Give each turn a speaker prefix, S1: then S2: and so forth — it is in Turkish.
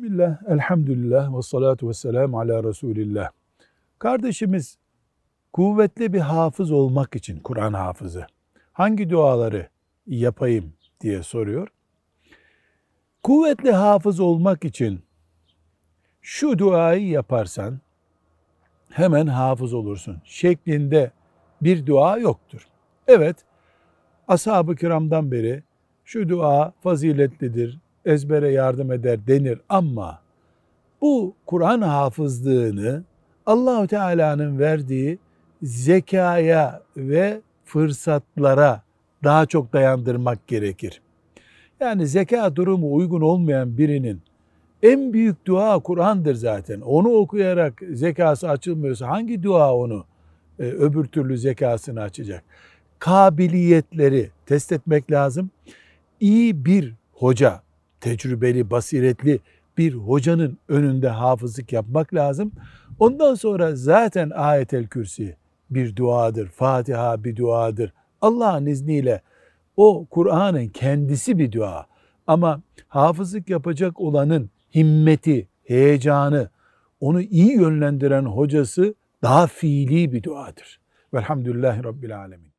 S1: Bismillah, elhamdülillah ve salatu ve selamu ala Resulillah. Kardeşimiz kuvvetli bir hafız olmak için, Kur'an hafızı, hangi duaları yapayım diye soruyor. Kuvvetli hafız olmak için şu duayı yaparsan hemen hafız olursun şeklinde bir dua yoktur. Evet, ashab-ı kiramdan beri şu dua faziletlidir, ezbere yardım eder denir ama bu Kur'an hafızlığını Allahu Teala'nın verdiği zekaya ve fırsatlara daha çok dayandırmak gerekir. Yani zeka durumu uygun olmayan birinin en büyük dua Kur'an'dır zaten. Onu okuyarak zekası açılmıyorsa hangi dua onu e, öbür türlü zekasını açacak? Kabiliyetleri test etmek lazım. İyi bir hoca, tecrübeli, basiretli bir hocanın önünde hafızlık yapmak lazım. Ondan sonra zaten ayetel kürsi bir duadır, Fatiha bir duadır. Allah'ın izniyle o Kur'an'ın kendisi bir dua. Ama hafızlık yapacak olanın himmeti, heyecanı, onu iyi yönlendiren hocası daha fiili bir duadır. Velhamdülillahi Rabbil Alemin.